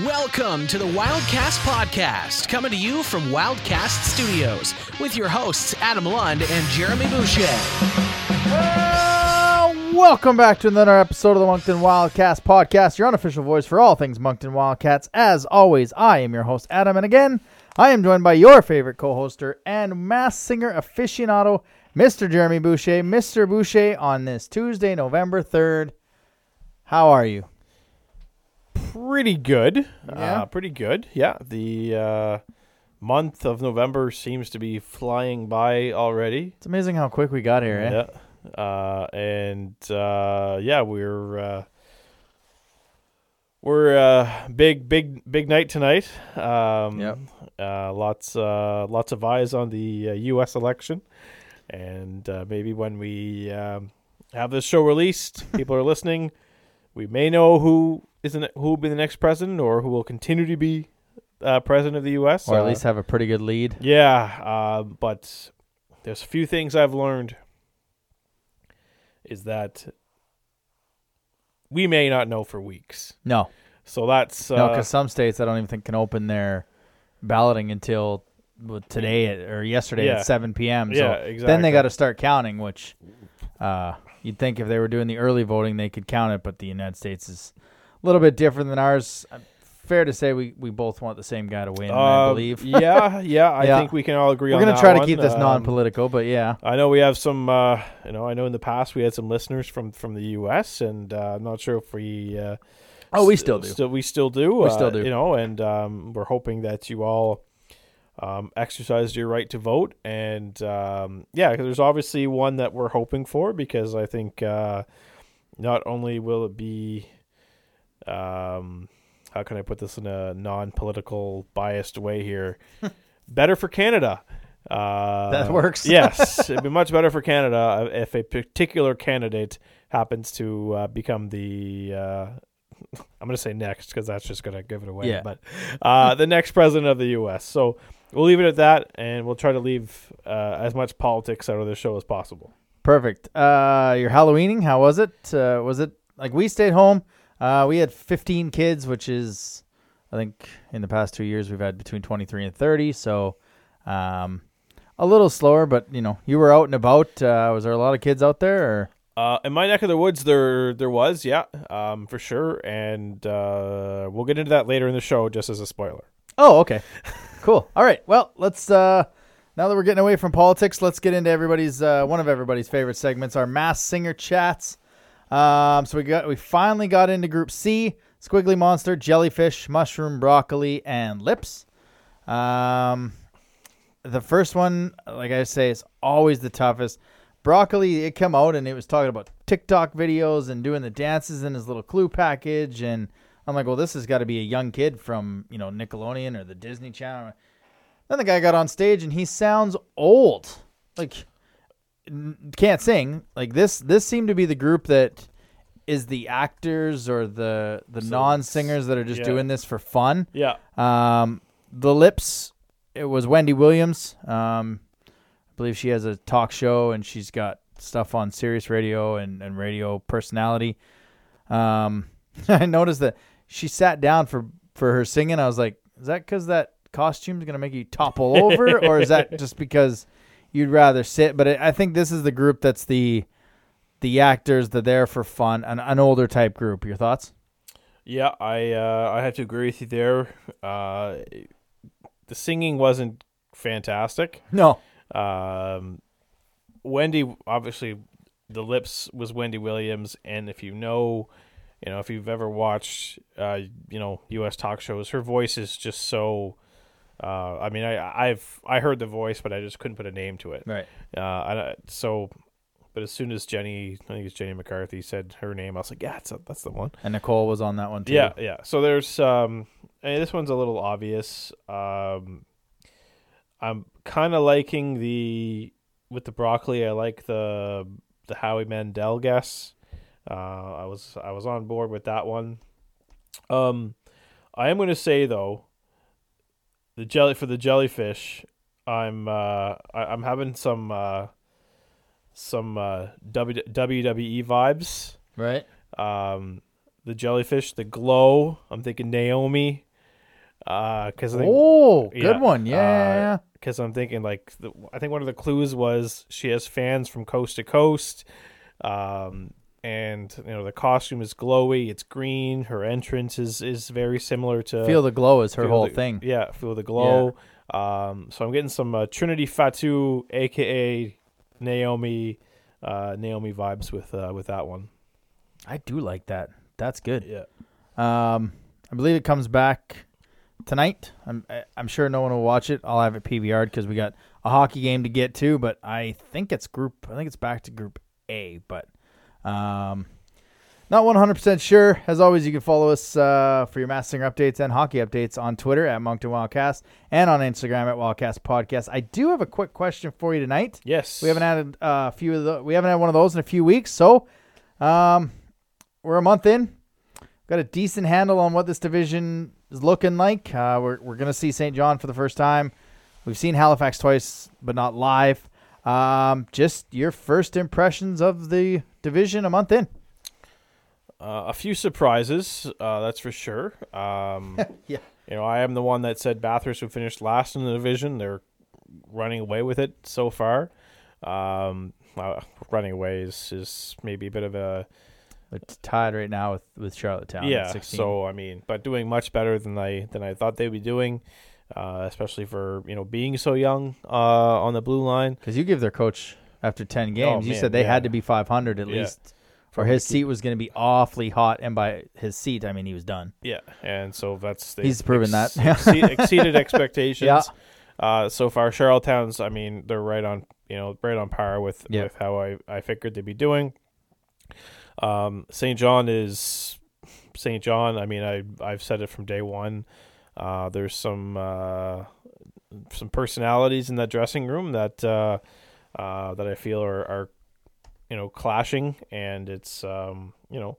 Welcome to the Wildcast Podcast, coming to you from Wildcast Studios with your hosts Adam Lund and Jeremy Boucher. Uh, welcome back to another episode of the Moncton Wildcast Podcast, your unofficial voice for all things Moncton Wildcats. As always, I am your host, Adam, and again, I am joined by your favorite co-hoster and Masked Singer aficionado, Mr. Jeremy Boucher. Mr. Boucher, on this Tuesday, November 3rd, how are you? Pretty good. Yeah? Uh, pretty good. Yeah. The uh, month of November seems to be flying by already. It's amazing how quick we got here, eh? Yeah. Uh, and uh, yeah, we're uh, we're uh, big, big, big night tonight. Um, Yep. Uh, lots, uh, lots of eyes on the uh, U.S. election, and uh, maybe when we um, have this show released, people are listening. We may know who is the, who will be the next president, or who will continue to be uh, president of the U.S. Or at Uh, least have a pretty good lead. yeah, uh, but there's a few things I've learned is that we may not know for weeks. No, So that's uh, no, because some states I don't even think can open their balloting until today at, or yesterday Yeah. at 7 p.m. yeah, exactly. then they got to start counting, which uh, you'd think if they were doing the early voting they could count it, but the United States is a little bit different than ours. Fair to say we, we both want the same guy to win, I Uh, believe. yeah, yeah, I Yeah. think we can all agree We're on gonna try to keep this Um, non-political, but yeah, I know we have some. Uh, you know, I know in the past we had some listeners from from the U.S. and uh, I'm not sure if we. Uh, Oh, we still do. Still, we still do. We still do. You know, and um, we're hoping that you all um, exercised your right to vote. And um, yeah, there's obviously one that we're hoping for because I think uh, not only will it be. Um, how can I put this in a non-political biased way here? better for Canada. Uh, That works. yes, it'd be much better for Canada if a particular candidate happens to uh, become the. Uh, I'm going to say next because that's just going to give it away. Yeah. But uh, the next president of the U.S. So we'll leave it at that, and we'll try to leave uh, as much politics out of the show as possible. perfect. Uh, your Halloweening, how was it? Uh, was it like we stayed home? Uh, we had 15 kids, which is, I think, in the past two years we've had between 23 and 30. So, um, a little slower, but you know, you were out and about. Uh, was there a lot of kids out there? Or? Uh, in my neck of the woods, there there was, yeah, um, for sure, and uh, we'll get into that later in the show, just as a spoiler. Oh, okay. cool. All right. Well, let's uh now that we're getting away from politics, let's get into everybody's uh one of everybody's favorite segments, our Masked Singer chats. Um so we got we finally got into group C, squiggly monster, jellyfish, mushroom, broccoli, and lips. Um the first one, like I say, is always the toughest. Broccoli, it came out and it was talking about TikTok videos and doing the dances in his little clue package and I'm like, well, this has got to be a young kid from, you know, Nickelodeon or the Disney Channel. Then the guy got on stage and he sounds old. Like can't sing. Like this this seemed to be the group that is the actors or the the So non-singers that are just yeah. doing this for fun. Yeah, Um, the lips, it was Wendy Williams. Um, I believe she has a talk show and she's got stuff on Sirius Radio and, and radio personality. Um, I noticed that she sat down for, for her singing. I was like, is that because that costume's going to make you topple over? or is that just because you'd rather sit? But I think this is the group that's the the actors, they're there for fun, an, an older type group. Your thoughts? yeah, I uh, I have to agree with you there. Uh, the singing wasn't fantastic. No. Um, Wendy, obviously, the lips was Wendy Williams, and if you know, you know, if you've ever watched, uh, you know, U.S. talk shows, her voice is just so. Uh, I mean, I I've I heard the voice, but I just couldn't put a name to it. Right. Uh, I, so, but as soon as Jenny, I think it's Jenny McCarthy, said her name, I was like, yeah, that's that's the one. And Nicole was on that one too. Yeah, yeah. So there's um, and this one's a little obvious. Um, I'm kind of liking the with the broccoli. I like the the Howie Mandel guess. Uh, I was I was on board with that one. Um, I am going to say though, the jelly for the jellyfish. I'm uh, I, I'm having some uh, some uh, w, WWE vibes. Right. Um, the jellyfish, the glow. I'm thinking Naomi. Uh, because think Oh, good yeah, one. Yeah, yeah, because I'm thinking like the, I think one of the clues was she has fans from coast to coast, um, and you know the costume is glowy, it's green. Her entrance is is very similar to Feel the glow is her whole the- thing. Yeah, feel the glow. Um, so I'm getting some uh, Trinity Fatu, aka Naomi, uh, Naomi vibes with uh, with that one. I do like that. That's good. Yeah. Um, I believe it comes back tonight. I'm I'm sure no one will watch it. I'll have it PVR'd because we got a hockey game to get to. But I think it's group. I think it's back to Group A. But um, not 100 percent sure. As always, you can follow us uh, for your Masked Singer updates and hockey updates on Twitter at Moncton Wildcast and on Instagram at Wildcast Podcast. I do have a quick question for you tonight. Yes. We haven't had uh, a few of the, we haven't had one of those in a few weeks, so um, we're a month in. Got a decent handle on what this division is looking like. Uh, we're we're gonna see St. John for the first time. We've seen Halifax twice, but not live. Um, just your first impressions of the division a month in. Uh, a few surprises, uh, that's for sure. Um, Yeah. You know, I am the one that said Bathurst would finish last in the division. They're running away with it so far. Um, uh, running away is, is maybe a bit of a They're tied right now with with Charlottetown. yeah. 16. So I mean, but doing much better than I than I thought they'd be doing, uh, especially for you know being so young uh, on the blue line. because you give their coach after ten games, you Oh, man, said they yeah. had to be 500 at Yeah. least. Or his seat was going to be awfully hot, and by his seat, I mean he was done. Yeah, and so that's He's proven that. exceed, exceeded expectations. Yeah. Uh, so far, Charlottetown's. I mean, they're right on. You know, right on par with with how I I figured they'd be doing. Um, St. John is St. John. I mean, I I've said it from day one. Uh, there's some uh, some personalities in that dressing room that uh, that I feel are, are you know clashing, and it's um, you know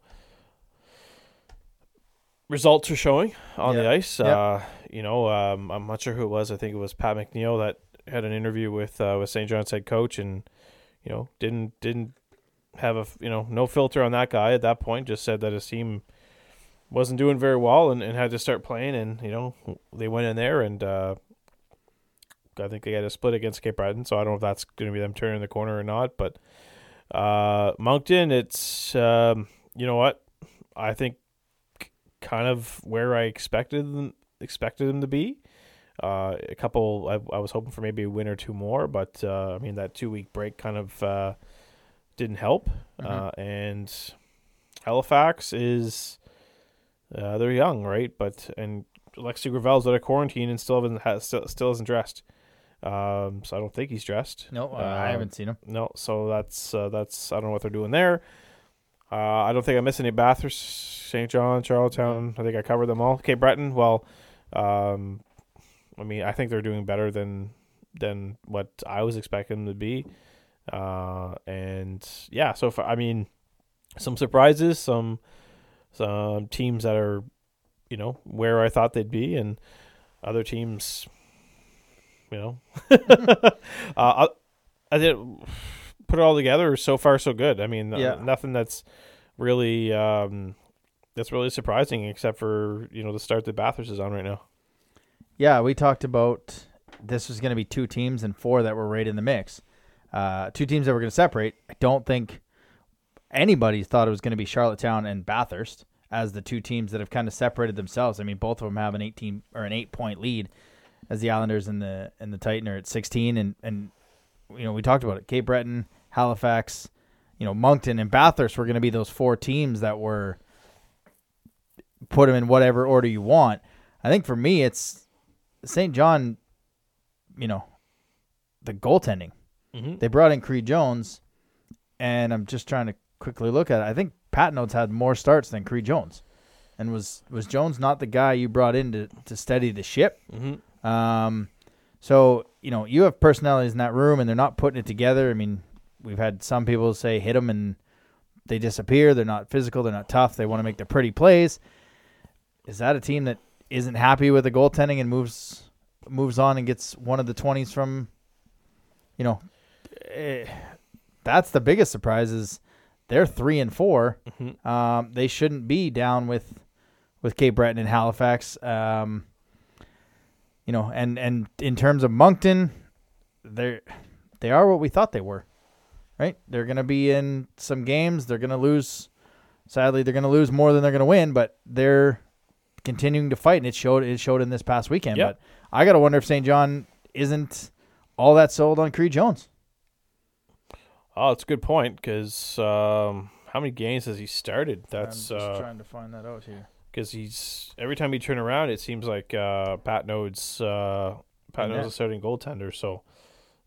results are showing on the ice. Yeah. Uh, you know, um, I'm not sure who it was. I think it was Pat McNeil that had an interview with uh, with St. John's head coach, and you know didn't didn't have a you know no filter on that guy at that point. Just said that his team wasn't doing very well and, and had to start playing, and you know they went in there and. Uh, I think they had a split against Cape Breton, so I don't know if that's going to be them turning the corner or not. But uh, Moncton, it's um, you know what I think kind of where I expected them expected them to be. Uh, a couple, I, I was hoping for maybe a win or two more, but uh, I mean that two week break kind of uh, didn't help. Uh, and Halifax is uh, they're young, right? But and Alexis Gravel's out of quarantine and still haven't has, still, still isn't dressed. Um, so I don't think he's dressed. No, uh, I Um, haven't seen him. no, so that's uh, that's I don't know what they're doing there. Uh, I don't think I missed any Bathurst, St. John, Charlottetown. I think I covered them all. Cape Breton, well, um, I mean, I think they're doing better than than what I was expecting them to be. Uh, and yeah, so far, I mean, some surprises, some some teams that are, you know, where I thought they'd be, and other teams, you know, uh, I, I did put it all together. So far, so good. I mean, uh, nothing that's really um, that's really surprising, except for you know the start that Bathurst is on right now. Yeah, we talked about this was going to be two teams and four that were right in the mix. Uh, two teams that were going to separate. I don't think anybody thought it was going to be Charlottetown and Bathurst as the two teams that have kind of separated themselves. I mean, both of them have an 18 or an 8 point lead as the Islanders and the and the Titan are at 16 and and you know, we talked about it. Cape Breton, Halifax, you know, Moncton and Bathurst were going to be those four teams that were put them in whatever order you want. I think for me it's St. John, you know, the goaltending. Mm-hmm. They brought in Creed Jones, and I'm just trying to quickly look at it. I think Pat Notes had more starts than Creed Jones, and was was Jones not the guy you brought in to, to steady the ship? Mm-hmm. Um, so you know you have personalities in that room, and they're not putting it together. I mean, we've had some people say hit them and they disappear. They're not physical. They're not tough. They want to make the pretty plays. Is that a team that isn't happy with the goaltending and moves moves on and gets one of the twenties from, you know, eh, that's the biggest surprise is they're three and 4 Mhm. Um, they shouldn't be down with with Cape Breton and Halifax. Um, you know, and and in terms of Moncton, they're they are what we thought they were. Right? They're going to be in some games. They're going to lose. Sadly, they're going to lose more than they're going to win, but they're continuing to fight, and it showed. It showed in this past weekend. Yeah. But I got to wonder if St. John isn't all that sold on Creed Jones. Oh, it's a good point because um, how many games has he started? That's I'm just uh, trying to find that out here. Because he's every time you turn around, it seems like uh, Pat Node's uh, Pat Yeah. Node's a starting goaltender. So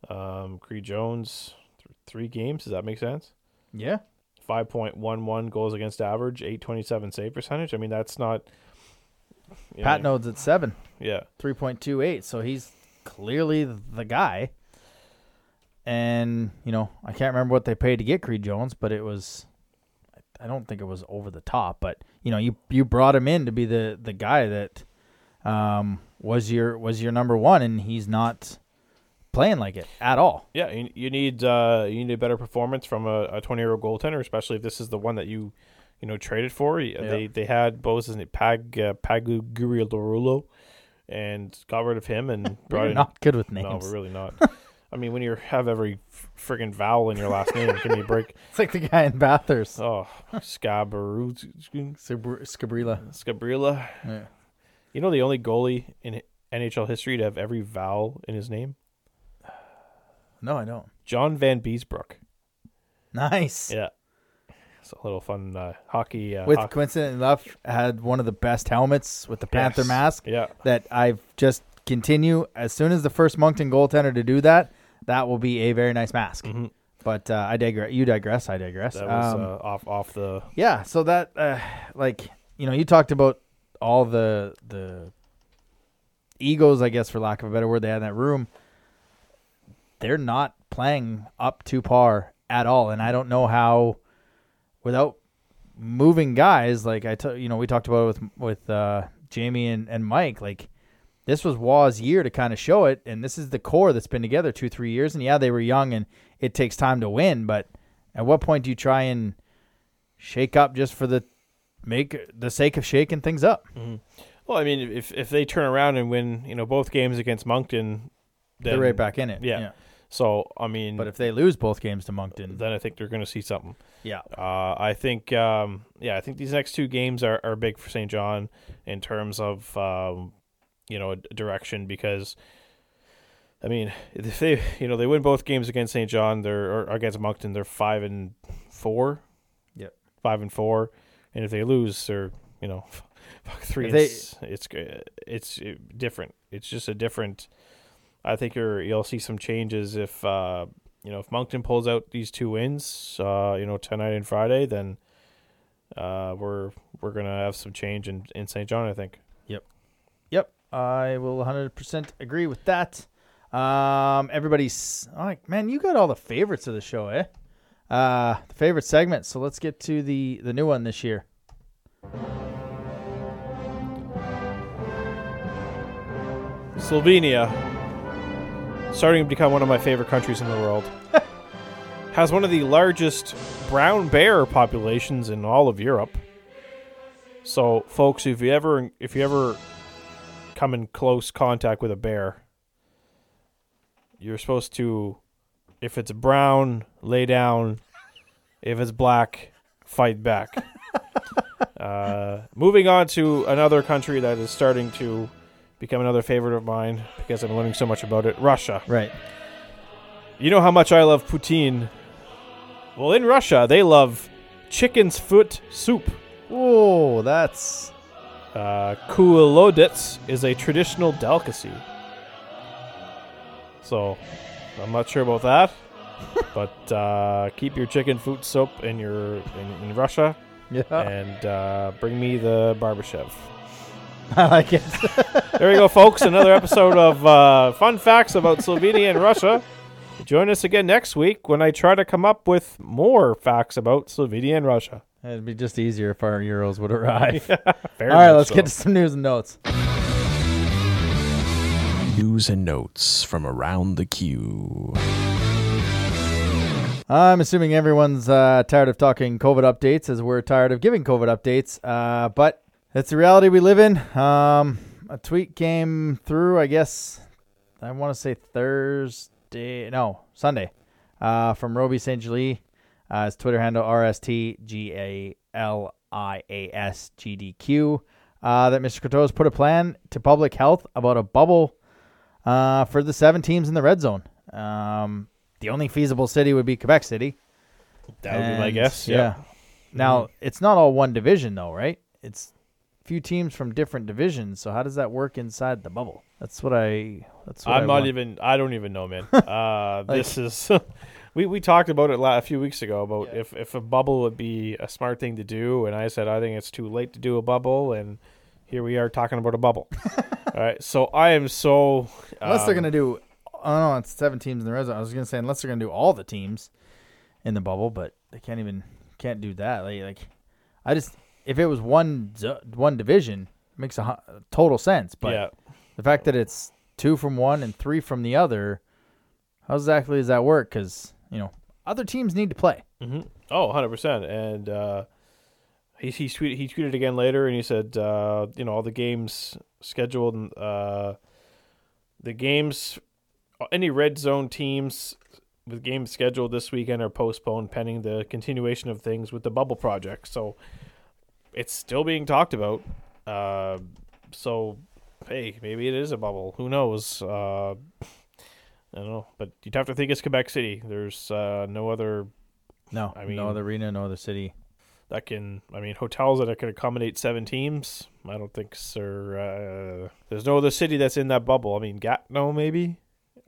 um, Creed Jones, th- three games. Does that make sense? Yeah, Five point one one goals against average, eight twenty seven save percentage. I mean, that's not. Pat know, Node's at seven. Yeah, 3.28 so he's clearly the guy and you know i can't remember what they paid to get creed jones but it was i don't think it was over the top but you know you you brought him in to be the the guy that um was your was your number one and he's not playing like it at all yeah. You, you need uh, you need a better performance from a twenty year old goaltender, especially if this is the one that you you know traded for. Y- They they had his name Pag uh, Pagu and got rid of him and brought we're in not good with names. No, we're really not. I mean, when you have every friggin' vowel in your last name, give me a break. it's like the guy in bathurst Oh, Scabr- Scabrilla Scabrilla. yeah. You know the only goalie in NHL history to have every vowel in his name? no i don't John Vanbiesbrouck. nice Yeah. It's a little fun uh, hockey. Uh, with hockey. coincident enough had one of the best helmets with the panther Yes. mask Yeah. that I've just continue as soon as the first Moncton goaltender to do that. That will be a very nice mask. Mhm. But uh, I digress. You digress. I digress. That was Um, uh, off off the. yeah. So that uh, like you know you talked about all the the egos, I guess, for lack of a better word, they had in that room. They're not playing up to par at all, and I don't know how without moving guys like I t- you know we talked about it with with uh, Jamie and, and Mike like this was Waugh's year to kind of show it and this is the core that's been together two three years and yeah they were young and it takes time to win but at what point do you try and shake up just for the make the sake of shaking things up Well, I mean, if if they turn around and win, you know, both games against Moncton, then, they're right back in it yeah. So I mean, but if they lose both games to Moncton then I think they're going to see something. yeah Uh, I think, um, yeah, I think these next two games are, are big for St. John in terms of, um, you know, direction because, I mean, if they, you know, they win both games against St. John, they're or against Moncton, they're five and four. Yep. Five and four, and if they lose, they're you know, fuck three. They- s- it's it's uh, different. It's just a different. I think you're you'll see some changes if uh, you know if Moncton pulls out these two wins, uh, you know tonight and Friday, then uh, we're we're gonna have some change in in St. John. I think. Yep. Yep, I will 100% agree with that. Um, everybody's oh, like, man, you got all the favorites of the show, eh? Uh, the favorite segment. So let's get to the the new one this year. Slovenia, starting to become one of my favorite countries in the world, has one of the largest brown bear populations in all of Europe. So, folks, if you ever if you ever come in close contact with a bear, you're supposed to, if it's brown, lay down. If it's black, fight back. uh, moving on to another country that is starting to become another favorite of mine because I'm learning so much about it. Russia. Right. You know how much I love poutine. Well, in Russia, they love chicken's foot soup. Oh, that's Uh, is a traditional delicacy. So, I'm not sure about that. but uh, keep your chicken foot soup in your in, in Russia yeah. and uh, bring me the Barbashev. I like it. There we go, folks. Another episode of uh, fun facts about Slovenia and Russia. Join us again next week when I try to come up with more facts about Slovenia and Russia. It'd be just easier if our euros would arrive. Very all right, let's so. get to some news and notes. News and notes from around the queue. I'm assuming everyone's uh, tired of talking COVID updates, as we're tired of giving COVID updates. Uh, but it's the reality we live in. Um, a tweet came through, I guess. I want to say Thursday, no Sunday, uh, from Roby St. Julie. Uh, his Twitter handle RSTGALIASGDQ. Uh, that Mr. Courteau has put a plan to public health about a bubble uh, for the seven teams in the red zone. Um, the only feasible city would be Quebec City. That would be my guess. Yeah. Yeah. Now it's not all one division though, right? It's a few teams from different divisions. So how does that work inside the bubble? That's what I. That's what I I'm not want. even. I don't even know, man. Uh, this is. we we talked about it a few weeks ago about if if a bubble would be a smart thing to do, and I said I think it's too late to do a bubble, and here we are talking about a bubble. All right, so I am so. Unless they're um, gonna do. Oh no, it's seven teams in the red zone. I was gonna say unless they're gonna do all the teams in the bubble, but they can't even can't do that. Like, like I just if it was one one division, it makes a total sense. But yeah, the fact that it's two from one and three from the other, how exactly does that work? Because you know other teams need to play. hmm Oh, 100 percent. And uh, he he tweeted he tweeted again later, and he said, uh, you know, all the games scheduled, uh, the games, any red zone teams with games scheduled this weekend are postponed pending the continuation of things with the bubble project. So it's still being talked about. Uh, so hey, maybe it is a bubble. Who knows? I don't know, but you'd have to think it's Quebec City. There's uh, no other No, I mean- no other arena, no other city. that can I mean hotels that can accommodate seven teams. I don't think sir uh, there's no other city that's in that bubble. I mean Gatineau maybe.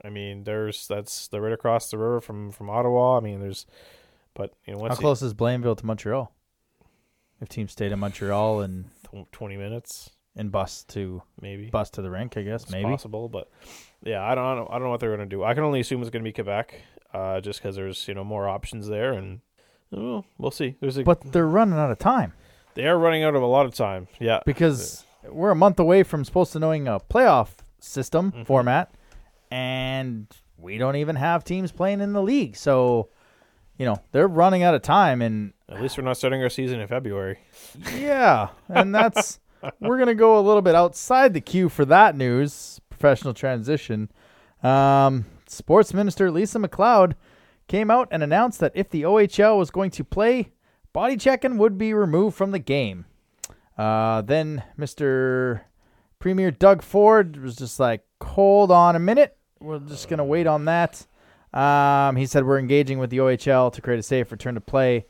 I mean there's that's the right across the river from from Ottawa. I mean there's but you know How close is Blainville to Montreal? If teams stayed in Montreal and 20 minutes and bus to maybe. bus to the rink, I guess It's maybe. possible, but yeah, I don't, I don't I don't know what they're going to do. I can only assume it's going to be Quebec uh just cuz there's, you know, more options there and oh, we'll see. There's a But they're running out of time they are running out of a lot of time. Yeah. because we're a month away from supposed to knowing a playoff system Mhm. format, and we don't even have teams playing in the league. So, you know, they're running out of time, and At least we're not starting our season in February. yeah, and that's we're gonna go a little bit outside the queue for that news. Professional transition. Um, Sports Minister Lisa MacLeod came out and announced that if the OHL was going to play, body checking would be removed from the game. Uh, then Mr. Premier Doug Ford was just like, "Hold on a minute, we're just gonna wait on that." Um, he said we're engaging with the OHL to create a safe return to play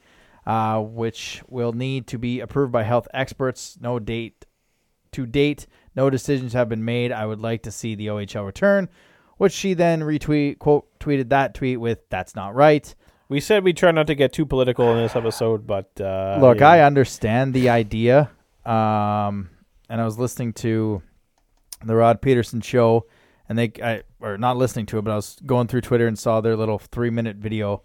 uh, which will need to be approved by health experts. No date to date, no decisions have been made. I would like to see the OHL return, which she then retweet quote tweeted that tweet with "That's not right." We said we try not to get too political in this episode, but uh Look, yeah. I understand the idea, um, and I was listening to the Rod Pedersen show, and they, I, or not listening to it, but I was going through Twitter and saw their little three minute video.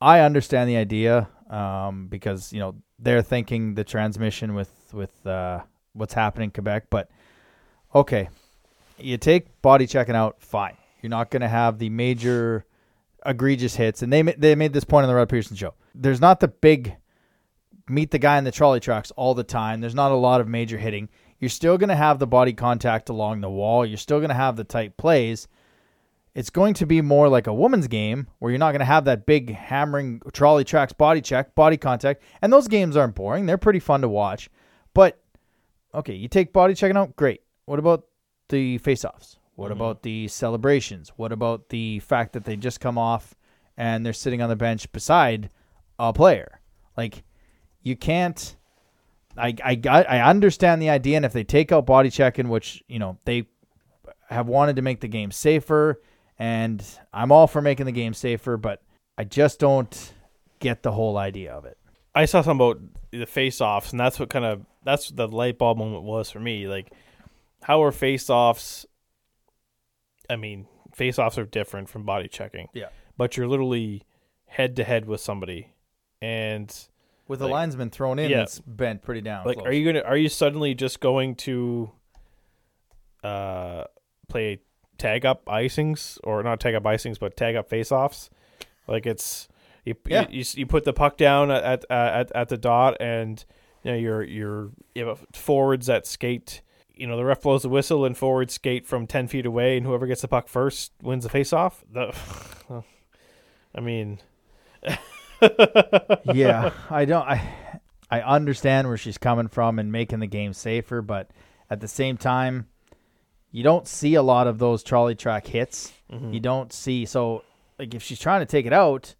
I understand the idea, um, because you know they're thinking the transmission with with uh, what's happening in Quebec, but okay, you take body checking out, fine. You're not going to have the major egregious hits, and they they made this point on the Rod Pedersen show. There's not the big meet the guy in the trolley tracks all the time. There's not a lot of major hitting. You're still going to have the body contact along the wall. You're still going to have the tight plays. It's going to be more like a woman's game where you're not going to have that big hammering trolley tracks body check, body contact. And those games aren't boring. They're pretty fun to watch. But okay, you take body checking out, great. What about the face-offs? What Mhm. about the celebrations? What about the fact that they just come off and they're sitting on the bench beside a player? Like you can't I, I got I understand the idea and if they take out body checking which you know they have wanted to make the game safer and I'm all for making the game safer but I just don't get the whole idea of it. I saw something about the face-offs, and that's what kind of that's what the light bulb moment was for me. Like, how are face-offs? I mean, face-offs are different from body checking. Yeah. but you're literally head to head with somebody, and With the Like- linesman thrown in Yeah. it's bent pretty down. like, close. are you gonna are you suddenly just going to uh play tag up icings or not tag up icings, but tag up face-offs? Like it's You Yeah. you, you, you put the puck down at at at, the dot, and you know you're you're you have forwards that skate. You know the ref blows the whistle, and forwards skate from ten feet away, and whoever gets the puck first wins the face-off. The, I mean, yeah, I don't. I I understand where she's coming from and making the game safer, but at the same time, you don't see a lot of those trolley track hits. Mm-hmm. You don't see so like if she's trying to take it out,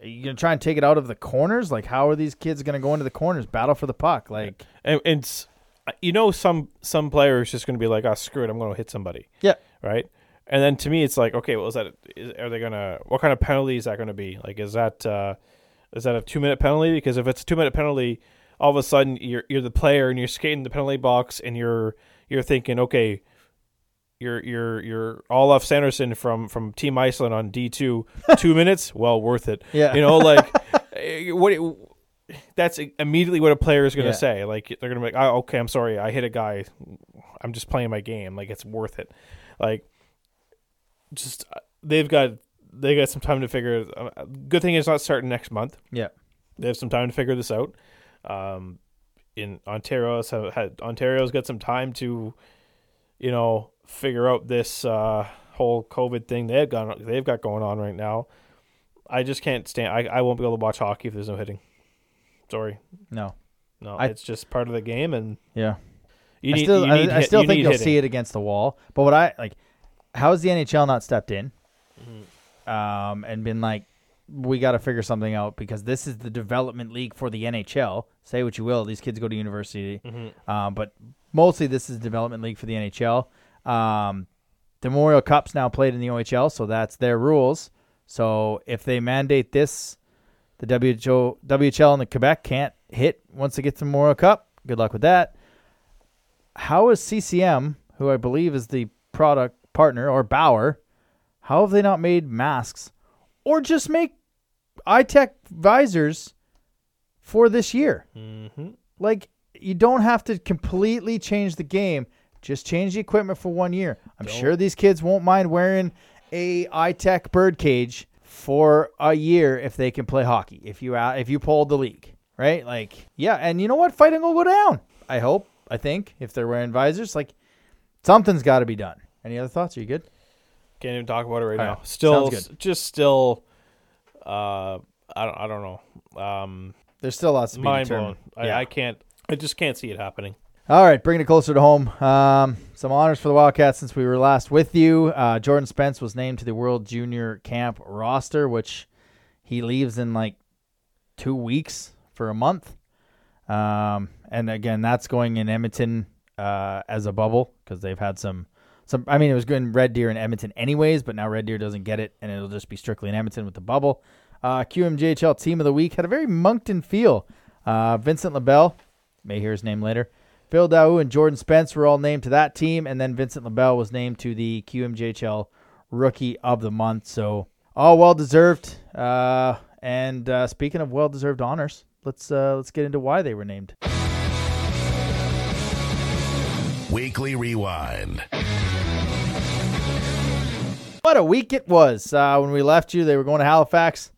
you're you gonna try and take it out of the corners? Like how are these kids gonna go into the corners, battle for the puck? Like and, and it's, you know some some players just going to be like, oh screw it, I'm going to hit somebody. yeah, right? And then to me, it's like, okay, well, is that is, are they gonna? What kind of penalty is that going to be? Like, is that uh, is that a two minute penalty? Because if it's a two minute penalty, all of a sudden you're you're the player and you're skating the penalty box and you're you're thinking, okay, you're you're you're Olaf Sanderson from from Team Iceland on D two, two minutes, well worth it. Yeah. you know, like eh, what. That's immediately what a player is going to Yeah. say. Like they're going to be like, "Oh, okay, I'm sorry, I hit a guy. I'm just playing my game. Like it's worth it." Like just uh, they've got they got some time to figure. Uh, good thing it's not starting next month. yeah, They have some time to figure this out. Um, in Ontario, so had Ontario's got some time to, you know, figure out this uh, whole COVID thing they've got they've got going on right now. I just can't stand. I, I won't be able to watch hockey if there's no hitting. Sorry, no, no, I- it's just part of the game, and yeah. you I still, you need I, I hit- still you think you'll hitting. see it against the wall. But what I like, how has the NHL not stepped in, Mm-hmm. um, and been like, we got to figure something out because this is the development league for the NHL. Say what you will, these kids go to university, Mm-hmm. um, but mostly this is development league for the NHL. Um, the Memorial Cup's now played in the OHL, so that's their rules. So if they mandate this, the WHO, WHL and the Quebec can't hit once they get to Memorial Cup. Good luck with that. How is CCM, who I believe is the product partner, or Bauer, how have they not made masks or just make iTech visors for this year? Mm-hmm. Like you don't have to completely change the game. Just change the equipment for one year. I'm sure these kids won't mind wearing a iTech bird cage for a year if they can play hockey. If you uh, if you pulled the league, right? Like yeah, and you know what? Fighting will go down. I hope. I think if they're wearing visors, like something's got to be done. Any other thoughts? Are you good? Can't even talk about it right All now. right. Still, good. just still. Uh, I don't. I don't know. Um, There's still lots of mind blown. I, Yeah. I can't. I just can't see it happening. All right, bringing it closer to home. Um, some honors for the Wildcats since we were last with you. Uh, Jordan Spence was named to the World Junior Camp roster, which he leaves in like two weeks for a month. Um, and again, that's going in Edmonton uh, as a bubble because they've had some. Some, I mean, it was good in Red Deer in Edmonton anyways, but now Red Deer doesn't get it, and it'll just be strictly in Edmonton with the bubble. Uh, QMJHL Team of the Week had a very Moncton feel. Uh, Vincent LaBelle, may hear his name later. Phil Daou and Jordan Spence were all named to that team, and then Vincent LaBelle was named to the QMJHL Rookie of the Month. So all well deserved. Uh, and uh, speaking of well deserved honors, let's uh, let's get into why they were named. Weekly Rewind. What a week it was uh, when we left you. They were going to Halifax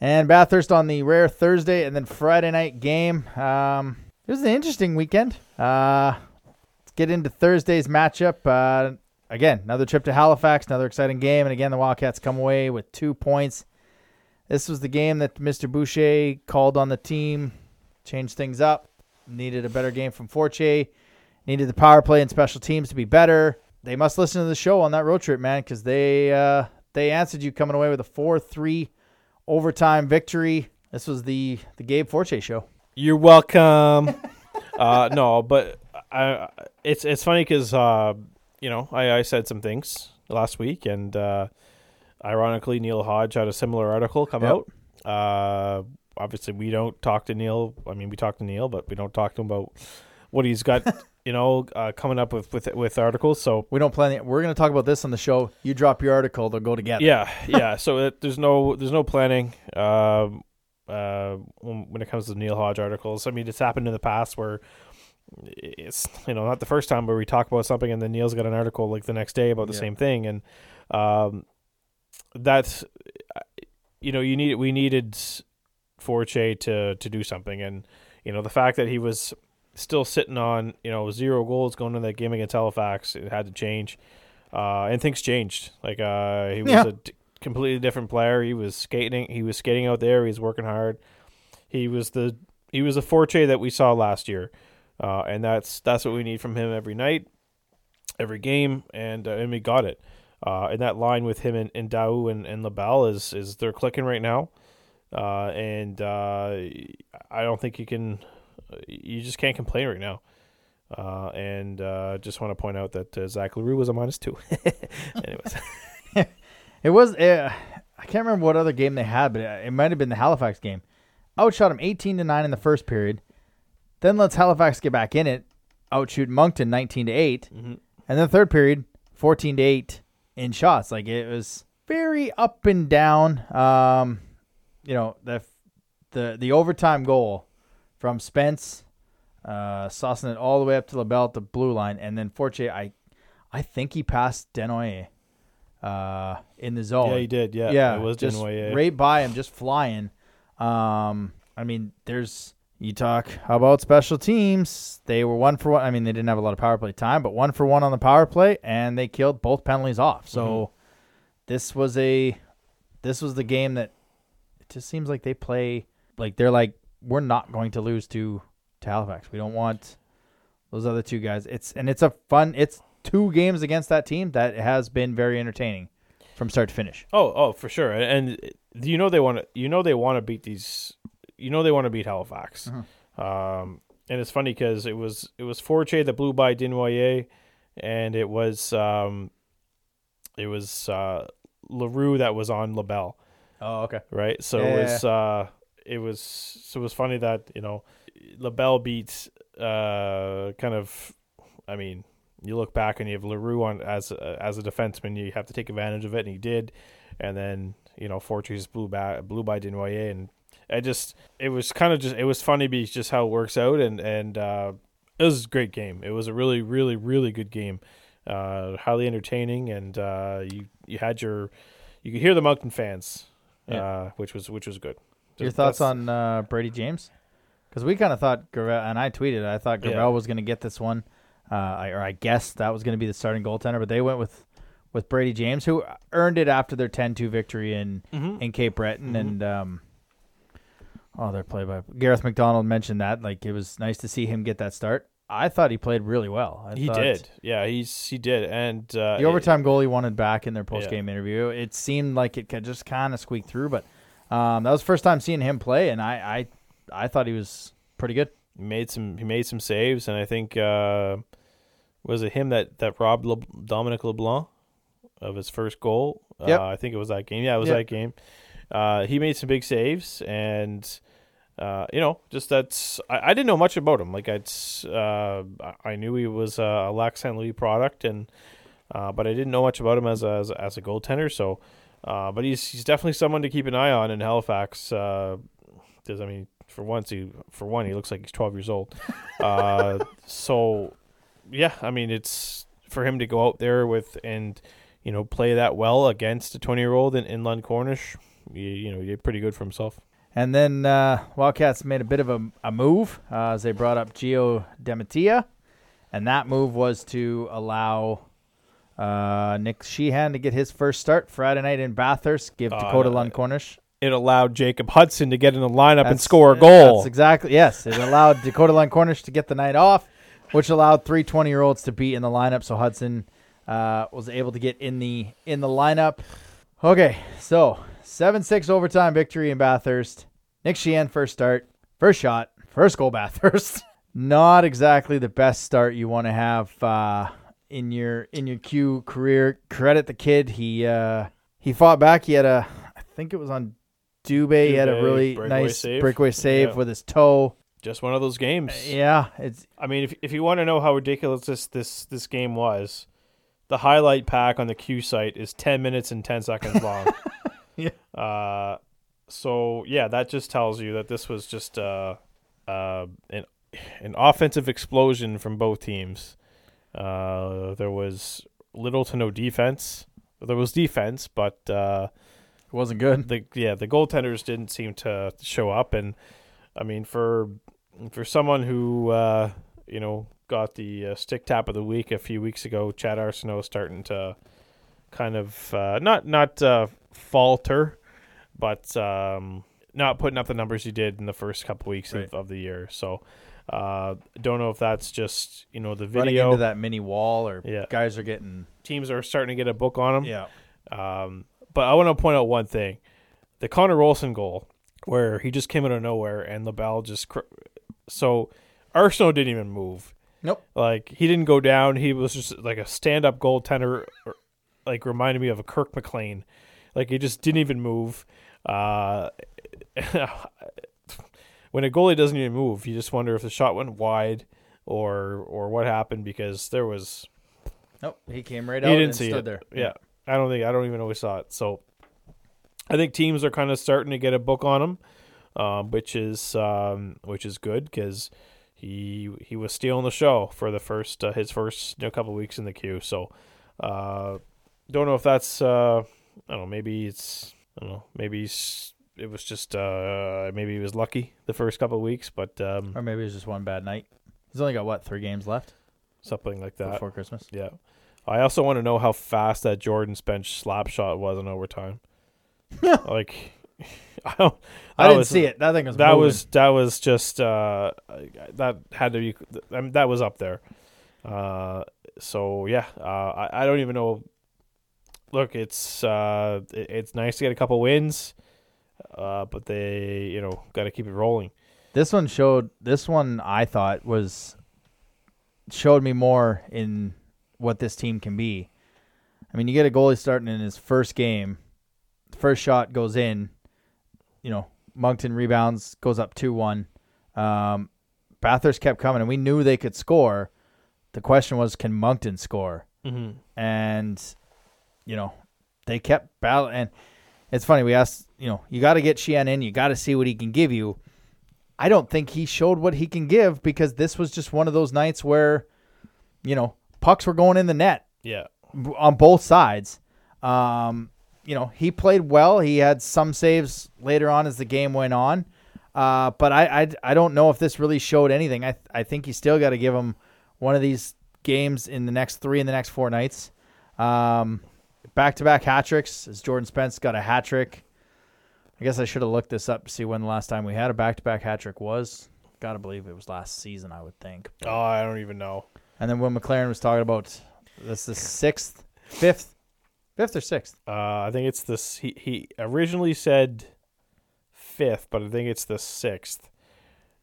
and Bathurst on the rare Thursday, and then Friday night game. Um, it was an interesting weekend. Uh, let's get into Thursday's matchup. Uh, again, another trip to Halifax, another exciting game, and again the Wildcats come away with two points. This was the game that Mr. Boucher called on the team, changed things up, needed a better game from Fortier, needed the power play and special teams to be better. They must listen to the show on that road trip, man, because they uh, they answered you coming away with a four three overtime victory. This was the the Gabe Fortier show. You're welcome. uh, no, but I, it's it's funny because uh, you know I, I said some things last week, and uh, ironically, Neil Hodge had a similar article come Yep. out. Uh, obviously, we don't talk to Neil. I mean, we talk to Neil, but we don't talk to him about what he's got. you know, uh, coming up with with with articles. So We don't plan. It. We're going to talk about this on the show. You drop your article, they'll go together. yeah, yeah. So it, there's no there's no planning. Um, uh, when, it comes to Neil Hodge articles, I mean, it's happened in the past where it's you know not the first time where we talk about something and then Neil's got an article like the next day about the Yeah. same thing, and um, that's you know, you need we needed Fortier to to do something, and you know the fact that he was still sitting on you know zero goals going into that game against Halifax, it had to change, uh, and things changed. Like uh, he was Yeah. a completely different player. He was skating. He was skating out there. He was working hard. He was the he was the Fortier that we saw last year, uh, and that's that's what we need from him every night, every game, and uh, and we got it. Uh, and that line with him and, and Dao and, and LaBelle is is they're clicking right now, uh, and uh, I don't think you can, you just can't complain right now. Uh, and just want to point out that Zach Larue was a minus two. Anyways, It was. Uh, I can't remember what other game they had, but it, it might have been the Halifax game. Outshot him eighteen to nine in the first period. Then lets Halifax get back in it. Outshoot Moncton nineteen to 8 Mhm. and then third period fourteen to eight in shots. Like it was very up and down. Um, you know the the the overtime goal from Spence, uh, saucing it all the way up to LaBelle at the blue line, and then Fortier. I I think he passed Desnoyers uh, in the zone. yeah, he did. Yeah, Yeah, it was just Desnoyers. right by him, just flying. Um, I mean, there's you talk about special teams. They were one for one. I mean, they didn't have a lot of power play time, but one for one on the power play, and they killed both penalties off. So Mm-hmm. this was a this was the game that it just seems like they play like they're like we're not going to lose to to Halifax. We don't want those other two guys. It's and it's a fun. It's two games against that team that has been very entertaining from start to finish. Oh, oh, for sure. And and you know they want to. You know they want to beat these. You know they want to beat Halifax. Um, and it's funny because it was it was Fortier that blew by Desnoyers, and it was um, it was uh, Larue that was on Labelle, Oh, okay. right? So Yeah, it was uh, it was so it was funny that you know Labelle beats uh, kind of. I mean, you look back and you have Larue on as a, as a defenseman, you have to take advantage of it, and he did. And then you know Fortress blew by blew by Desnoyers, and I just it was kind of just it was funny because just how it works out, and and uh, it was a great game. It was a really really really good game, uh, highly entertaining, and uh, you you had your you could hear the Moncton fans, Yeah. uh, which was which was good. Your thoughts on uh, Brady James? Because we kind of thought Gravel, and I tweeted, I thought Yeah. Was going to get this one, uh, I, or I guessed that was going to be the starting goaltender, but they went with with Brady James, who earned it after their 10-2 victory in Mhm. in Cape Breton, Mhm. and um, oh, they're play by Gareth McDonald mentioned that like it was nice to see him get that start. I thought he played really well. I he thought did, yeah, he's he did, and uh, The it- overtime goal he wanted back in their post game interview. It seemed like it could just kind of squeak through, but um, that was the first time seeing him play, and I, I, I thought he was pretty good. He made some he made some saves and I think uh, was it him that that robbed Le, Dominic LeBlanc of his first goal. Yep. Uh, I think it was that game. Yeah, it was Yep. that game. Uh, he made some big saves and uh, you know just that's I, I didn't know much about him. Like I'd uh, I- knew he was a Lac Saint Louis product and uh, but I didn't know much about him as a, as as a goaltender. So, uh, but he's he's definitely someone to keep an eye on in Halifax. Uh, because I mean, for once he for one he looks like he's 12 years old. Uh, so yeah, I mean it's for him to go out there with and you know play that well against a 20 year old in, in Lund Cornish. You, you know, he did pretty good for himself. And then uh, Wildcats made a bit of a, a move uh, as they brought up Gio Dematia, and that move was to allow uh, Nick Sheehan to get his first start Friday night in Bathurst, give Uh, Dakota Lund Cornish. It allowed Jacob Hudson to get in the lineup and score a goal. That's exactly yes. It allowed Dakota Line Cornish to get the night off, which allowed three 20 year olds to be in the lineup. So Hudson uh, was able to get in the in the lineup. Okay, so seven six overtime victory in Bathurst. Nick Sheehan first start, first shot, first goal Bathurst. Not exactly the best start you want to have uh, in your in your Q career. Credit the kid. He uh, he fought back. He had a I think it was on Dubé. He had a really breakaway nice save. breakaway save Yeah. with his toe. Just one of those games. Yeah, it's I mean, if if you want to know how ridiculous this this this game was, the highlight pack on the Q site is ten minutes and ten seconds long. Yeah. Uh, so yeah, that just tells you that this was just uh, uh, an an offensive explosion from both teams. Uh, there was little to no defense. There was defense, but uh, It wasn't good. the yeah the goaltenders didn't seem to show up, and I mean for for someone who uh, you know got the uh, stick tap of the week a few weeks ago, Chad Arsenault starting to kind of uh, not not uh, falter, but um, not putting up the numbers he did in the first couple weeks Right. of, of the year. So uh, don't know if that's just you know the Running video into that mini wall, or Yeah. guys are getting. teams are starting to get a book on him. Yeah. Um, but I want to point out one thing: the Connor Olson goal, where he just came out of nowhere and LaBelle just cr- so Arsenault didn't even move. Nope. Like he didn't go down. He was just like a stand-up goaltender, or- like reminded me of a Kirk McLean. Like he just didn't even move. Uh, when a goalie doesn't even move, you just wonder if the shot went wide or or what happened because there was Nope. He came right he out didn't and see stood it. there. Yeah. I don't think I don't even know we saw it. So I think teams are kind of starting to get a book on him, um, which is um, which is good because he he was stealing the show for the first uh, his first you know, couple weeks in the queue. So uh, don't know if that's uh, I don't know maybe it's I don't know maybe it was just uh, maybe he was lucky the first couple of weeks, but um, Or maybe it was just one bad night. He's only got what three games left something like that. before Christmas. Yeah. I also want to know how fast that Jordan Spence slap shot was in overtime. like, I don't. I that didn't was- see it. That thing was. That moving. was that was just uh, that had to be. I mean, that was up there. Uh, so yeah, uh, I I don't even know. Look, it's uh, it- it's nice to get a couple wins, uh, but they you know got to keep it rolling. This one showed. This one I thought was showed me more in what this team can be. I mean, you get a goalie starting in his first game. First shot goes in. You know, Moncton rebounds, goes up two one. Um, Bathurst kept coming, and we knew they could score. The question was, can Moncton score? Mm-hmm. and you know they kept battle and it's funny we asked you know you got to get Sheehan in you got to see what he can give you I don't think he showed what he can give because this was just one of those nights where you know pucks were going in the net Yeah. on both sides um you know he played well he had some saves later on as the game went on uh but I I, I don't know if this really showed anything I I think you still got to give him one of these games in the next three in the next four nights. Um, back to back hat tricks as Jordan Spence got a hat trick. I guess I should have looked this up to see when the last time we had a back to back hat trick was. Gotta believe it was last season, I would think. Oh, I don't even know. And then when McLaren was talking about that's the sixth, fifth, fifth or sixth. Uh, I think it's this. He he originally said fifth, but I think it's the sixth,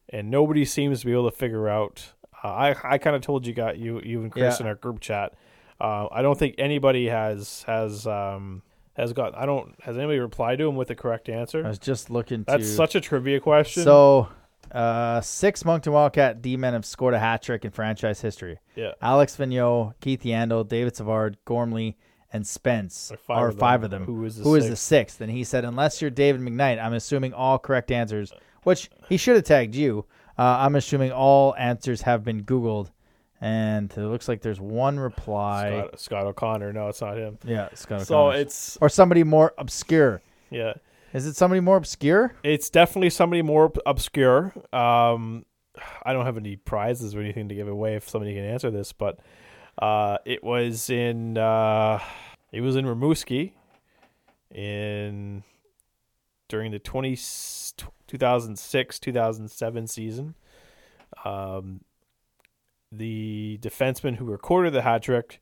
and nobody seems to be able to figure out. Uh, I I kind of told you got you you and Chris Yeah. in our group chat. Uh, I don't think anybody has has um has got. I don't has anybody replied to him with the correct answer. I was just looking to. That's such a trivia question. So, uh, six Moncton Wildcat D men have scored a hat trick in franchise history. yeah, Alex Vigneault, Keith Yandle, David Savard, Gormley, and Spence Like five are of them. five of them. Who is the Who is the sixth? And he said, unless you're David McKnight, I'm assuming all correct answers, which he should have tagged you. Uh, I'm assuming all answers have been Googled. And it looks like there's one reply. Scott, Scott O'Connor. No, it's not him. Yeah, Scott O'Connor. So it's or somebody more obscure. yeah. Is it somebody more obscure? It's definitely somebody more obscure. Um, I don't have any prizes or anything to give away if somebody can answer this, but uh, it was in uh, it was in Rimouski in during the 20, 2006 2007 season. Um, the defenseman who recorded the hat trick,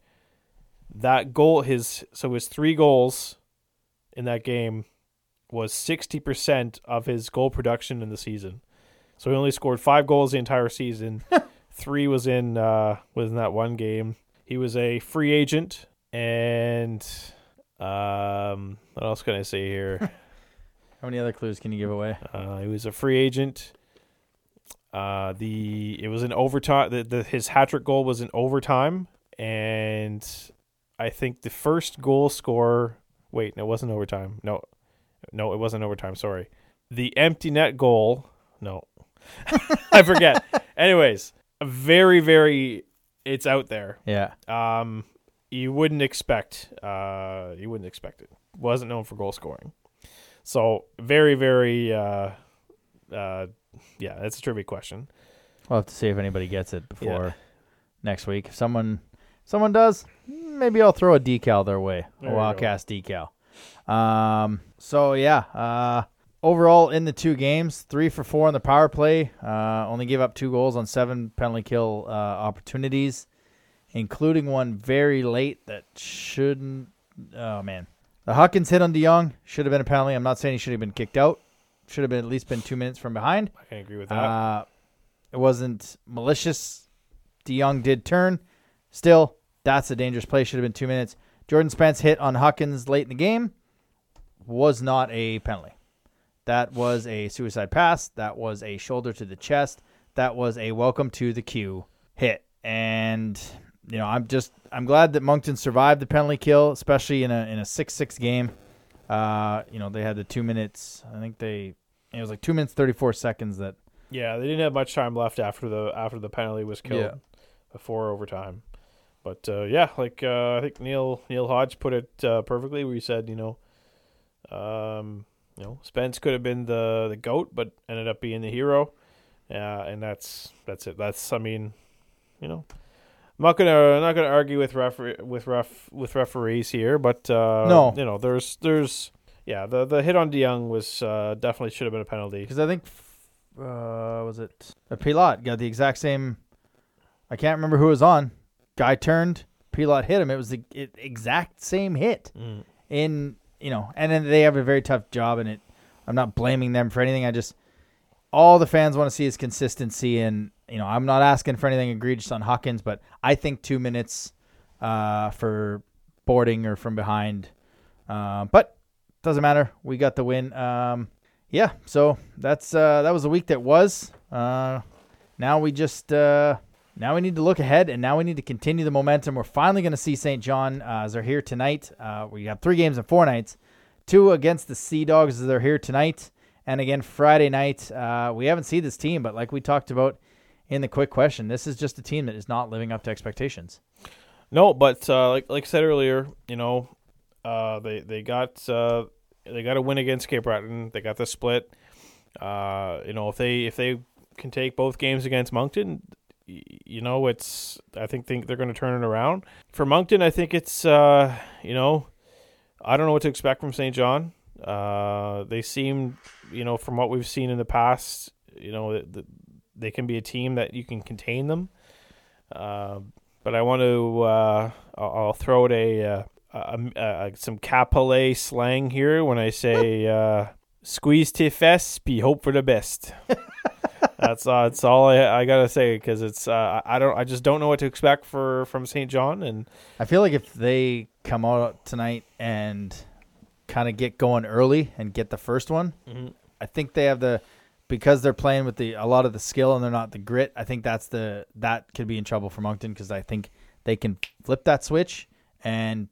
that goal, his so his three goals in that game was 60% of his goal production in the season. So he only scored 5 goals the entire season. 3 was in uh was in that one game. He was a free agent and um what else can I say here? How many other clues can you give away? Uh, he was a free agent. Uh, the it was in overtime. The, the his hat trick goal was in overtime, and I think the first goal scorer. Wait, no, it wasn't overtime. No, no, it wasn't overtime. Sorry, the empty net goal. No, I forget. Anyways, a very, very. It's out there. Yeah. Um, you wouldn't expect. Uh, you wouldn't expect it. Wasn't known for goal scoring. So very, very, uh, uh, yeah, that's a trivia question. We'll have to see if anybody gets it before next week. If someone someone does, maybe I'll throw a decal their way, There a. Wildcast decal. Um, so yeah, uh, overall in the two games, three for four on the power play. Uh, only gave up two goals on seven penalty kill uh, opportunities, including one very late that shouldn't. Oh man, the Hawkins hit on DeYoung should have been a penalty. I'm not saying he should have been kicked out. Should have been at least been two minutes from behind. I can agree with that. Uh, it wasn't malicious. DeYoung did turn. Still, that's a dangerous play. Should have been two minutes. Jordan Spence hit on Hawkins late in the game. Was not a penalty. That was a suicide pass. That was a shoulder to the chest. That was a welcome to the queue hit. And you know, I'm just I'm glad that Moncton survived the penalty kill, especially in a in a six six game. Uh, you know, they had the two minutes. I think they it was like two minutes thirty four seconds that yeah, they didn't have much time left after the after the penalty was killed Yeah. before overtime. But uh, yeah, like uh, I think Neil Neil Hodge put it uh, perfectly, where he said, you know, um, you know, Spence could have been the the goat, but ended up being the hero. Yeah, and that's that's it. That's I mean, you know, I'm not gonna I'm not gonna argue with refer with ref with referees here, but uh, No. you know, there's there's yeah, the the hit on DeYoung was uh, definitely should have been a penalty. because I think uh, was it a Pilot got the exact same. I can't remember who was on. Guy turned, Pilot hit him. It was the it, exact same hit. Mm. In you know, and then they have a very tough job, and it. I'm not blaming them for anything. I just all the fans want to see is consistency, and you know, I'm not asking for anything egregious on Hawkins, but I think two minutes uh, for boarding or from behind, uh, but doesn't matter. We got the win. Um, yeah, so that's uh, that was the week that was. Uh, now we just uh, now we need to look ahead, and now we need to continue the momentum. We're finally going to see St. John uh, as they're here tonight. Uh, we have three games in four nights, two against the Sea Dogs as they're here tonight, and again Friday night. Uh, we haven't seen this team, but like we talked about in the quick question, this is just a team that is not living up to expectations. No, but uh, like like I said earlier, you know, uh, they they got uh, they got a win against Cape Breton. They got the split. You know, if they if they can take both games against Moncton, you know, it's I think think they're going to turn it around. For Moncton, I think it's uh, you know, I don't know what to expect from St. John. Uh, they seem, you know, from what we've seen in the past, you know, that they can be a team that you can contain them. Uh, but I want to uh, I'll, throw it a, uh, a, a, a some Capolais slang here when I say uh, squeeze tes be hope for the best. that's uh, that's all I, I gotta say because it's uh, I don't I just don't know what to expect for from St. John and I feel like if they come out tonight and kind of get going early and get the first one, I think they have the because they're playing with the a lot of the skill and they're not the grit. I think that's the that could be in trouble for Moncton because I think they can flip that switch and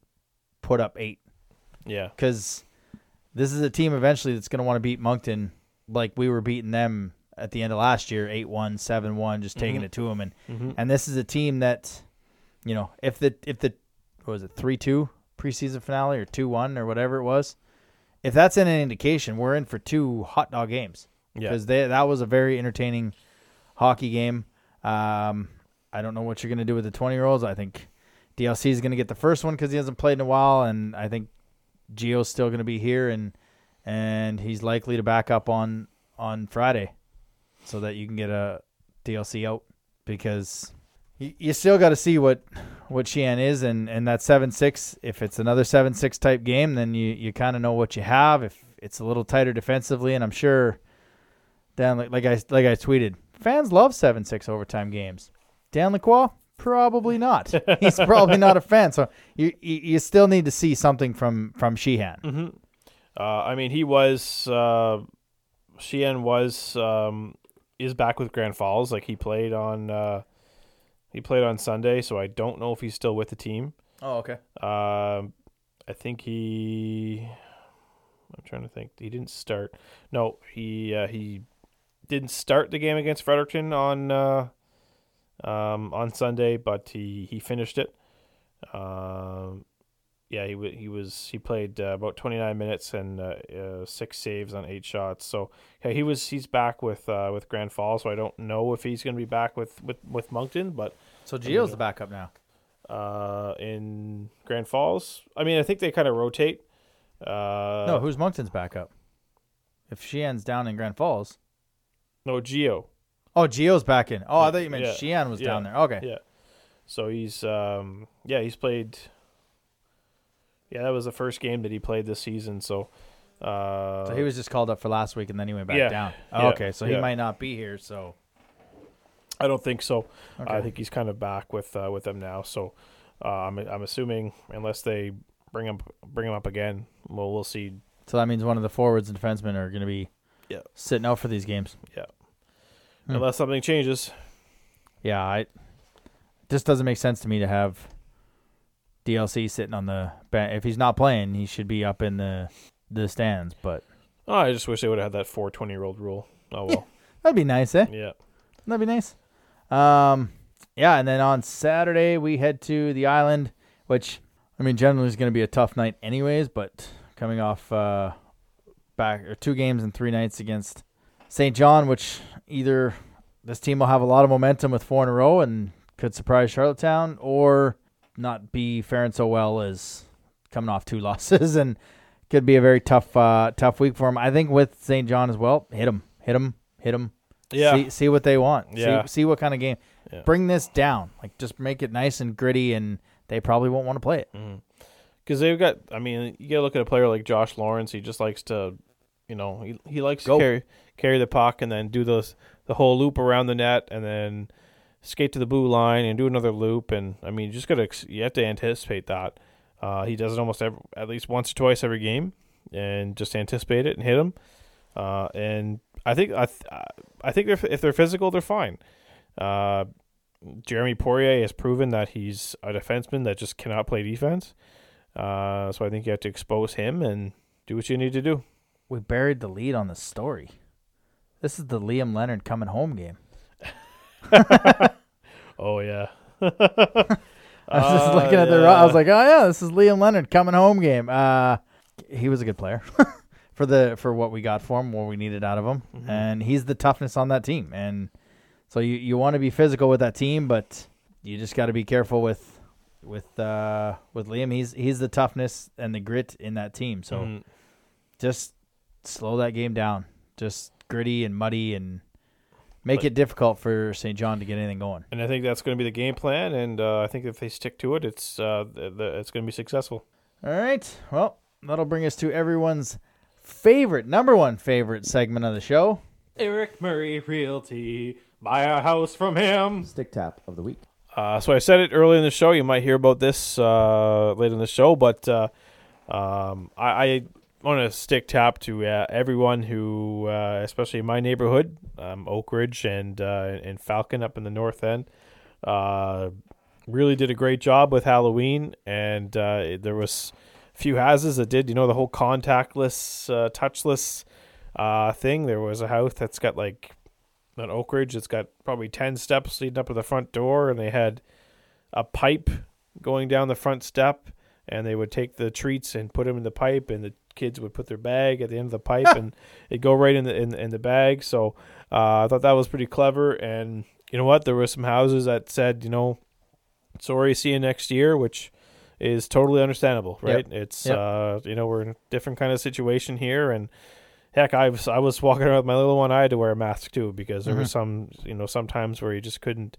put up eight yeah because this is a team eventually that's going to want to beat Moncton like we were beating them at the end of last year 8-1 7-1 just taking Mhm. it to them and mm-hmm. and this is a team that you know if the if the what was it 3-2 preseason finale or 2-1 or whatever it was if that's an indication we're in for two hot dog games. Yeah. Because they that was a very entertaining hockey game. Um I don't know what you're going to do with the 20 year olds I think DLC is going to get the first one because he hasn't played in a while and I think Gio's still going to be here and and he's likely to back up on on Friday so that you can get a DLC out because you, you still got to see what what Sheehan is and and that 7-6 if it's another 7-6 type game then you you kind of know what you have. If it's a little tighter defensively and I'm sure Dan like, like I like I tweeted fans love 7-6 overtime games. Dan Lacroix? Probably not. He's probably not a fan so you, you you still need to see something from from Sheehan. Hmm Uh, I mean, he was uh, Sheehan was um, is back with Grand Falls. Like he played on uh, he played on Sunday, so I don't know if he's still with the team. oh okay Um, I think he. I'm trying to think. He didn't start. No, he uh, he didn't start the game against Fredericton on uh, um, on Sunday, but he he finished it. Um, yeah, he wa- he was he played uh, about 29 minutes and uh, uh, six saves on eight shots. So yeah, he was he's back with uh, with Grand Falls. So I don't know if he's going to be back with with with Moncton, but So Gio's the backup now. uh, in Grand Falls, I mean, I think they kind of rotate. Uh, no, who's Moncton's backup? If Sheehan's down in Grand Falls. no Gio. Oh, Gio's back in. Oh, I thought you meant Yeah. Sheehan was Yeah. down there. Okay. Yeah. So he's um yeah, he's played Yeah, that was the first game that he played this season, so uh So he was just called up for last week and then he went back Yeah. down. Yeah. Oh, okay, so he Yeah. might not be here. So I don't think so. okay. I think he's kind of back with uh, with them now. So uh, I'm I'm assuming unless they bring him bring him up again, well we'll see. so that means one of the forwards and defensemen are going to be Yeah. sitting out for these games. Hmm. Unless something changes. Yeah, I it just doesn't make sense to me to have DLC sitting on the bench. If he's not playing, he should be up in the the stands. But Oh, I just wish they would have had that four 20 year old rule. Oh well. that'd be nice, eh? yeah. That'd be nice. Um, yeah, and then on Saturday we head to the island, which I mean generally is going to be a tough night anyways. But coming off uh, back or two games and three nights against St. John, which either this team will have a lot of momentum with four in a row and could surprise Charlottetown, or not be faring so well as coming off two losses and could be a very tough uh, tough week for him. I think with St. John as well, hit him, hit him, hit him. Yeah. See, see what they want. Yeah. See, see what kind of game. Yeah. Bring this down. Like just make it nice and gritty, and they probably won't want to play it. Because they've got, I mean, you got to look at a player like Josh Lawrence. He just likes to, you know, he he likes Go. to carry carry the puck and then do those the whole loop around the net and then skate to the blue line and do another loop. And I mean, you just got to you have to anticipate that. Uh, he does it almost every, at least once or twice every game, and just anticipate it and hit him. Uh, and I think I th- I think if if they're physical, they're fine. Uh, Jeremy Poirier has proven that he's a defenseman that just cannot play defense. Uh, so I think you have to expose him and do what you need to do. We buried the lead on the story. This is the Liam Leonard coming home game. Oh yeah. I was just Uh, looking at the. I was like, oh yeah, this is Liam Leonard coming home game. Uh, he was a good player for the for what we got for him, what we needed out of him, Mm-hmm. and he's the toughness on that team. And so you you want to be physical with that team, but you just got to be careful with with uh with Liam. He's he's the toughness and the grit in that team. So Mhm. just slow that game down. Just gritty and muddy and make But- it difficult for St. John to get anything going. and I think that's going to be the game plan. And uh, I think if they stick to it, it's uh, the, the, it's going to be successful. All right. Well, that'll bring us to everyone's favorite, number one favorite segment of the show. Eric Murray Realty, buy a house from him. Stick tap of the week. Uh, so I said it early in the show. You might hear about this uh, later in the show, but uh, um, I, I want to stick top to uh, everyone who, uh, especially in my neighborhood, um, Oak Ridge and uh, and Falcon up in the north end, uh, really did a great job with Halloween. And uh, there was a few houses that did, you know, the whole contactless, uh, touchless thing. There was a house that's got like an Oak Ridge. It's got probably 10 steps leading up to the front door, and they had a pipe going down the front step, and they would take the treats and put them in the pipe, and the kids would put their bag at the end of the pipe, and it'd go right in the in, in the bag. So uh, I thought that was pretty clever. And you know what? There were some houses that said, you know, sorry, see you next year, which is totally understandable, right? It's Yep. uh, you know, we're in a different kind of situation here, and heck, I was I was walking around with my little one. I had to wear a mask too because there were Mhm. some you know sometimes where you just couldn't.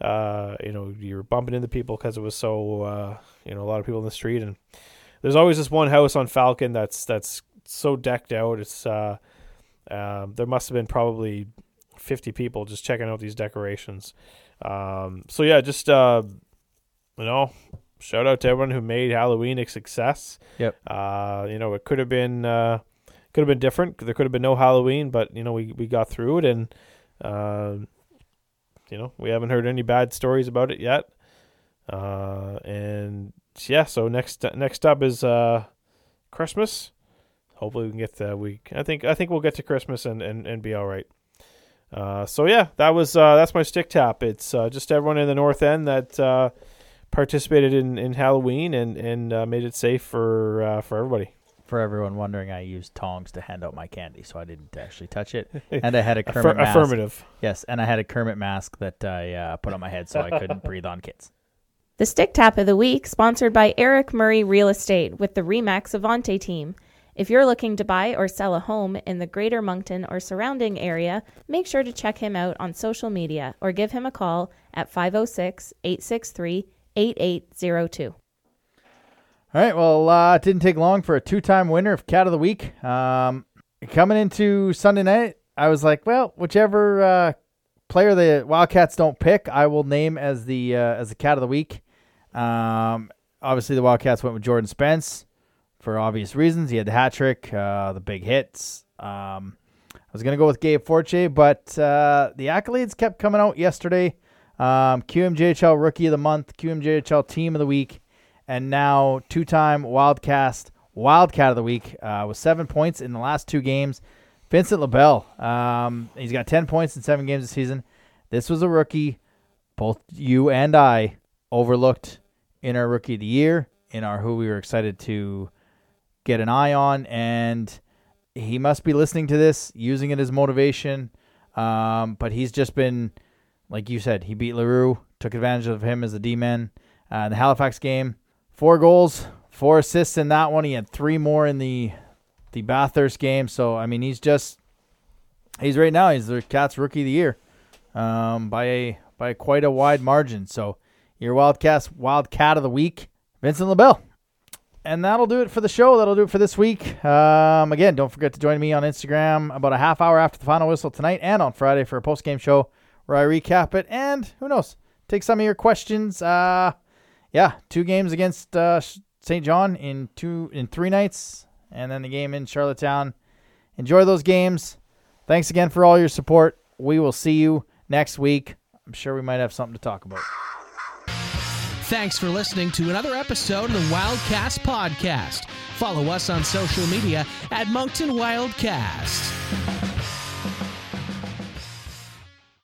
Uh, you know, you were bumping into people because it was so uh, you know a lot of people in the street, and there's always this one house on Falcon that's that's so decked out. It's uh, um, there must have been probably 50 people just checking out these decorations. Um, so yeah, just uh, you know, shout out to everyone who made Halloween a success. Yep. Uh, you know, it could have been uh, could have been different. There could have been no Halloween, but you know, we we got through it, and uh, you know, we haven't heard any bad stories about it yet. Uh, and yeah, so next next up is uh, Christmas. Hopefully, we can get the week. I think I think we'll get to Christmas and and, and be all right. Uh, so yeah, that was uh, that's my stick tap. It's uh, just everyone in the north end that uh, participated in, in Halloween and and uh, made it safe for uh, for everybody. For everyone wondering, I used tongs to hand out my candy, so I didn't actually touch it. And I had a Affir- Kermit mask. affirmative. Yes, and I had a Kermit mask that I uh, put on my head so I couldn't breathe on kids. The Stick Tap of the Week, sponsored by Eric Murray Real Estate with the Remax Avante team. If you're looking to buy or sell a home in the greater Moncton or surrounding area, make sure to check him out on social media or give him a call at 506 863 8802. All right. Well, uh, it didn't take long for a two-time winner of Cat of the Week. Um, coming into Sunday night, I was like, well, whichever uh, player the Wildcats don't pick, I will name as the uh, as the Cat of the Week. Um, obviously, the Wildcats went with Jordan Spence for obvious reasons. He had the hat trick, uh, the big hits. Um, I was gonna go with Gabe Fortier, but uh, the accolades kept coming out yesterday. Um, QMJHL Rookie of the Month, QMJHL Team of the Week, and now two-time Wildcast Wildcat of the Week uh, with seven points in the last two games. Vincent LaBelle. Um, he's got ten points in seven games this season. This was a rookie. Both you and I overlooked in our Rookie of the Year, in our who we were excited to get an eye on, and he must be listening to this, using it as motivation. Um, but he's just been, like you said, he beat Larue, took advantage of him as a D man. Uh, the Halifax game, four goals, four assists in that one. He had three more in the the Bathurst game. So I mean, he's just he's right now he's the Cats Rookie of the Year um, by a by quite a wide margin. So your Wildcats Wildcat of the Week, Vincent LaBelle. And that'll do it for the show. That'll do it for this week. Um, again, don't forget to join me on Instagram about a half hour after the final whistle tonight and on Friday for a post game show where I recap it and who knows, take some of your questions. Uh, yeah, two games against uh, St. John in two in three nights, and then the game in Charlottetown. Enjoy those games. Thanks again for all your support. We will see you next week. I'm sure we might have something to talk about. Thanks for listening to another episode of the Wildcast Podcast. Follow us on social media at Moncton Wildcast.